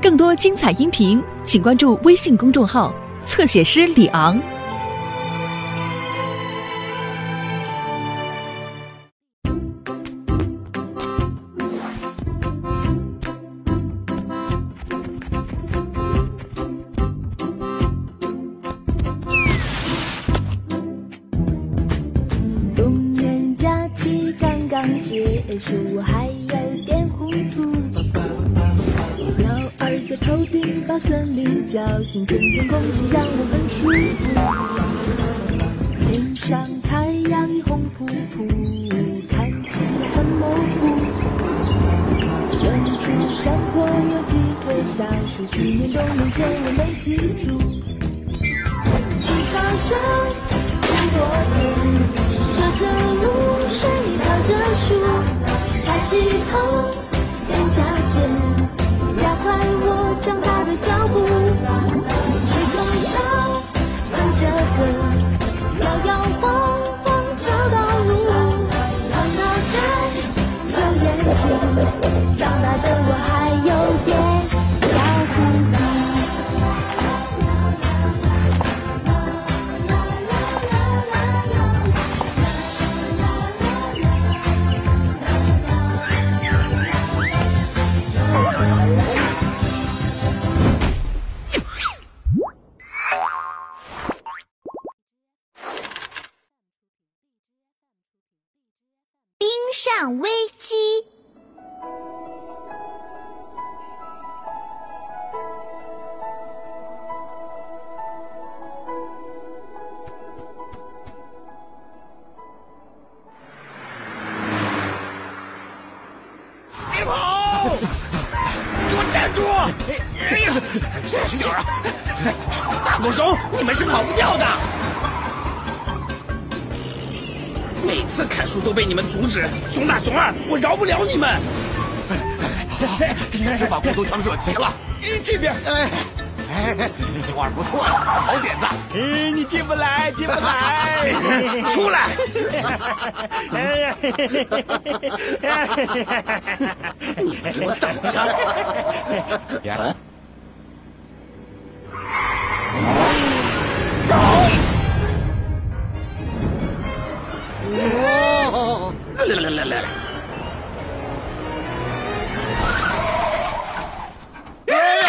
更多精彩音频，请关注微信公众号“侧写师李昂”。冬年假期刚刚结束，森林叫醒，春天空气让我很舒服。天上太阳已红扑扑，看起来很模糊。远处山坡有几棵小树，去年冬天见了没记住。长大的我还有点小糊涂。冰上危机。啊！大狗熊，你们是跑不掉的。每次砍树都被你们阻止，熊大熊二，我饶不了你们！真是把光头强惹急了。这边，哎哎，熊二不错呀，好点子。哎，你进不来，进不来，出来！哎呀，你们给我等着！啊哦，来来来来来！哎呀！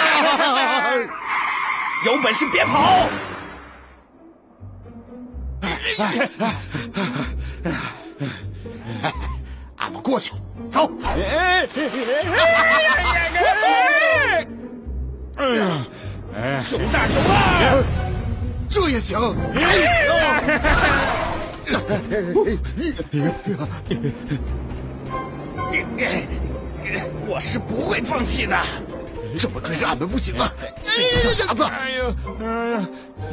有本事别跑！俺们过去，走。哎呀，熊大熊二，这也行。我是不会放弃的。这么追着俺们不行啊，得想想法子。哎呦，哎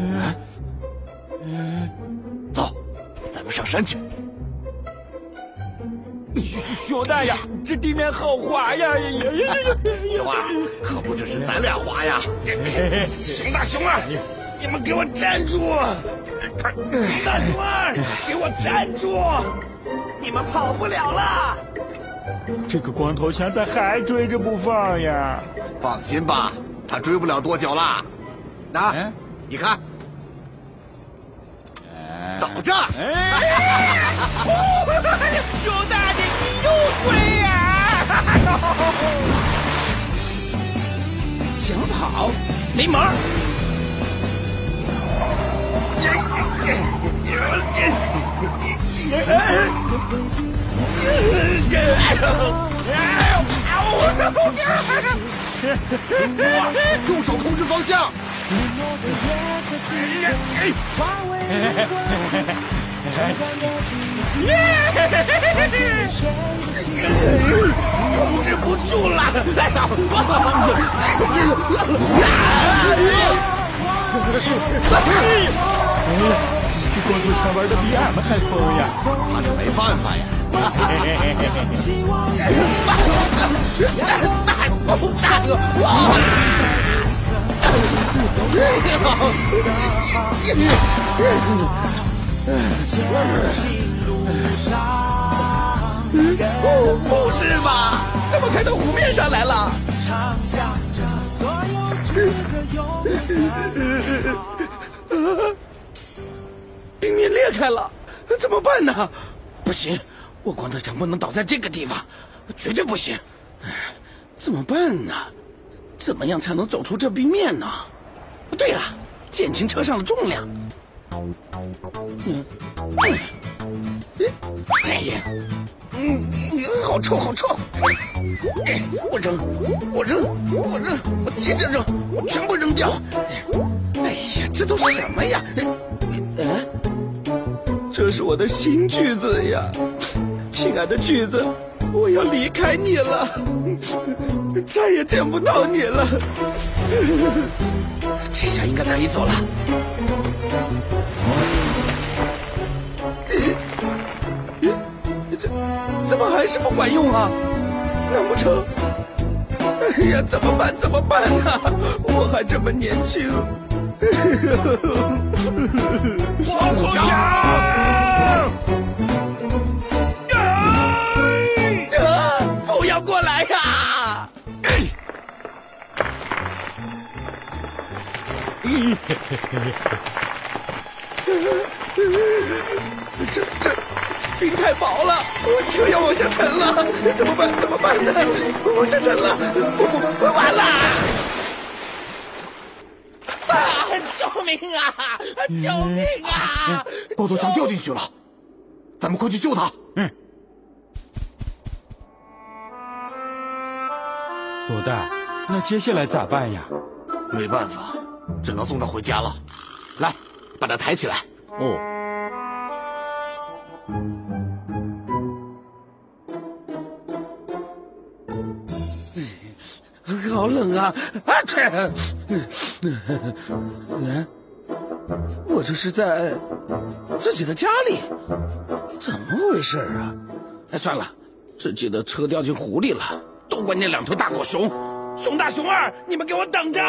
呀，走，咱们上山去。熊熊大呀，这地面好滑呀！呀呀呀呀！熊二，可不只是咱俩滑呀。熊大熊二，你们给我站住！熊大熊二，给我站住！你们跑不了了！这个光头强咋还追着不放呀？放心吧，他追不了多久了。那，嗯你看，走着。熊大你你又追呀！想跑没门儿！用手控制方向。控制不住了！哎呀！这光头强玩的比俺们还疯呀！他是没办法呀。大哥，不不是吧？怎么开到湖面上来了？唱响着所有炙热永远的号码。冰面裂开了，怎么办呢？不行，我光头强不能倒在这个地方，绝对不行。怎么办呢？怎么样才能走出这冰面呢？对了，减轻车上的重量。嗯，嗯哎呀，嗯，好臭，好臭！哎我扔，我扔，我扔，我接着扔，我全部扔掉！哎呀，这都什么呀？嗯，这是我的新句子呀，亲爱的句子，我要离开你了，再也见不到你了。这下应该可以走了。这怎么还是不管用啊？难不成？哎呀，怎么办？怎么办呢？我还这么年轻。光头强！这这冰太薄了，我车要往下沉了，怎么办？怎么办呢？往下沉了，不不，完了！啊！救命啊！救命啊！光头强掉进去了，咱们快去救他！嗯老大，那接下来咋办呀？没办法，只能送他回家了。来，把他抬起来。哦，好冷啊！啊，这，嗯，我这是在自己的家里，怎么回事啊？哎，算了，自己的车掉进湖里了，都怪那两头大狗熊，熊大熊二，你们给我等着！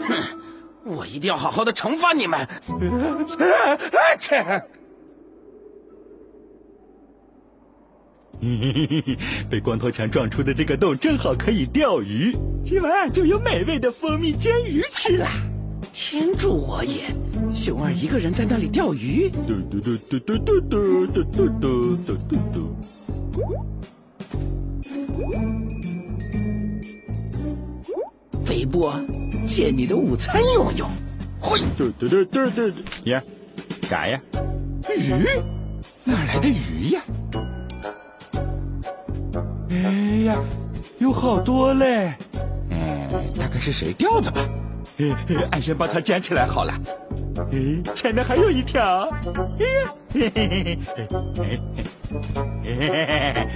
哼，我一定要好好的惩罚你们！啊，这。被光头强撞出的这个洞正好可以钓鱼，今晚就有美味的蜂蜜煎鱼吃了！天助我也！熊二一个人在那里钓鱼，嘟嘟嘟嘟嘟嘟嘟嘟嘟嘟嘟嘟嘟。肥波，借你的午餐用用。嘿，嘟嘟嘟嘟嘟嘟呀，啥呀？鱼，哪来的鱼呀？哎呀，有好多嘞！哎，大概是谁钓的吧？哎，俺先把它捡起来好了。哎，前面还有一条。哎呀，嘿嘿嘿嘿嘿嘿嘿嘿嘿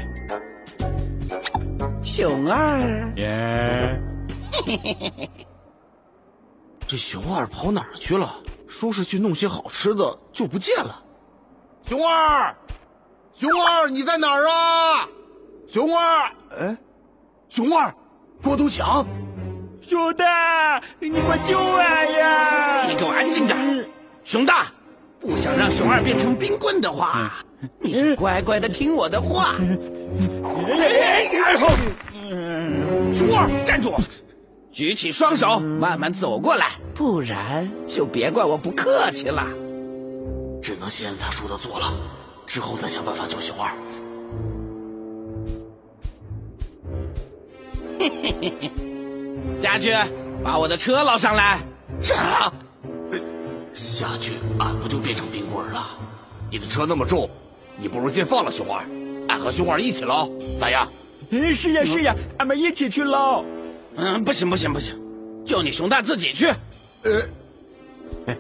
熊二，耶！这熊二跑哪儿去了？说是去弄些好吃的，就不见了。熊二，熊二，你在哪儿啊？熊二，哎，熊二，光头强，熊大，你快救俺呀！你给我安静点！熊大，不想让熊二变成冰棍的话，你就乖乖的听我的话。熊二，站住！举起双手，慢慢走过来，不然就别怪我不客气了。只能先按他说的做了，之后再想办法救熊二。下去，把我的车捞上来。啥？呃 下去，俺不就变成冰棍了？你的车那么重，你不如先放了熊二，俺和熊二一起捞，咋样？嗯 是呀是呀，俺们一起去捞。嗯，不行不行不行，就你熊大自己去。呃，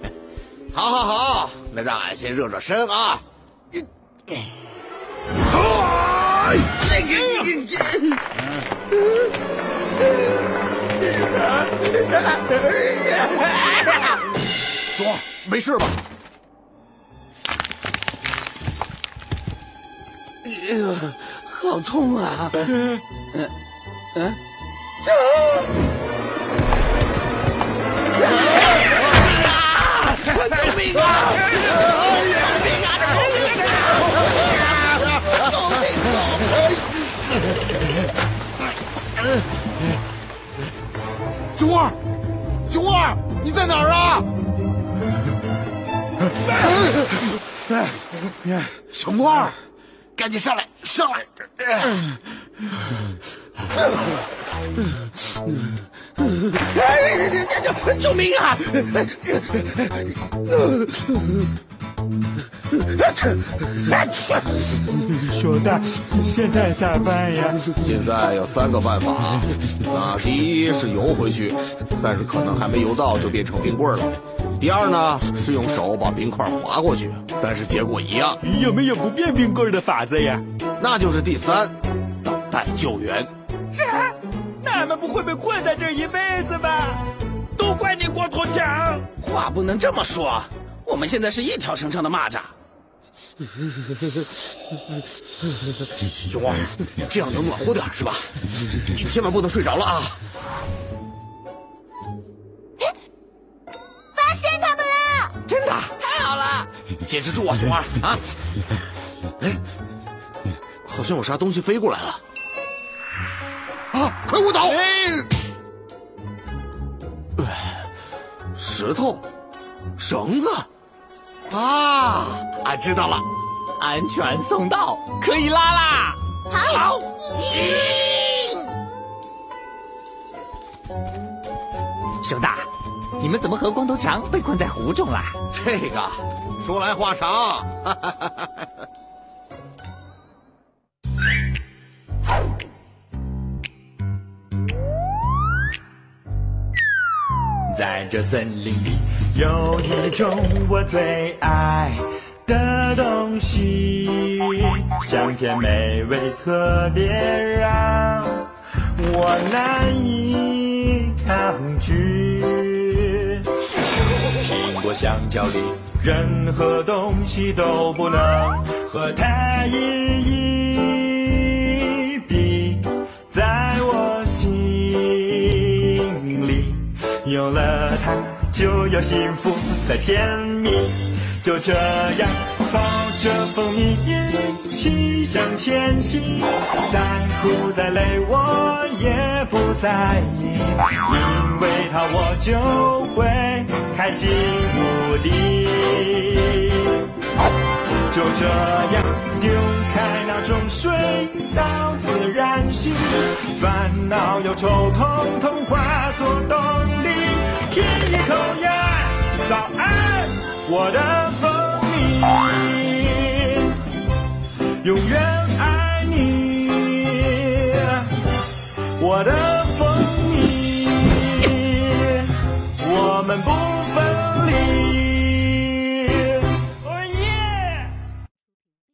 好好好，那让俺先热热身啊。哎，这个熊二，没事吧？哎呦，好痛啊！救命啊！救命啊！熊二，熊二，你在哪儿啊？熊二，赶紧上来！上来！哎，这这这，救命啊！熊大，现在咋办呀？现在有三个办法，啊，第一是游回去，但是可能还没游到就变成冰棍了。第二呢是用手把冰块划过去，但是结果一样。有没有不变冰棍的法子呀？那就是第三，等待救援。啥？那俺们不会被困在这一辈子吧？都怪你光头强！话不能这么说，我们现在是一条绳上的蚂蚱。熊二，这样能暖和点是吧？你千万不能睡着了啊！发现他们了！真的，太好了！坚持住啊，熊二 啊！哎，好像有啥东西飞过来了。啊！快舞蹈！哎，石头，绳子，啊！俺知道了，安全送到，可以拉啦！好，熊大，你们怎么和光头强被困在湖中了？这个说来话长。这森林里有一种我最爱的东西，香甜美味特别让我难以抗拒。苹果、香蕉里任何东西都不能和它一一有了它，就有幸福的甜蜜。就这样抱着蜂蜜一起向前行，再苦再累我也不在意，因为它我就会开心无敌。就这样丢开那种水到自然醒，烦恼忧愁统统化作动力。舔一口呀，早安，我的蜂蜜，永远爱你，我的。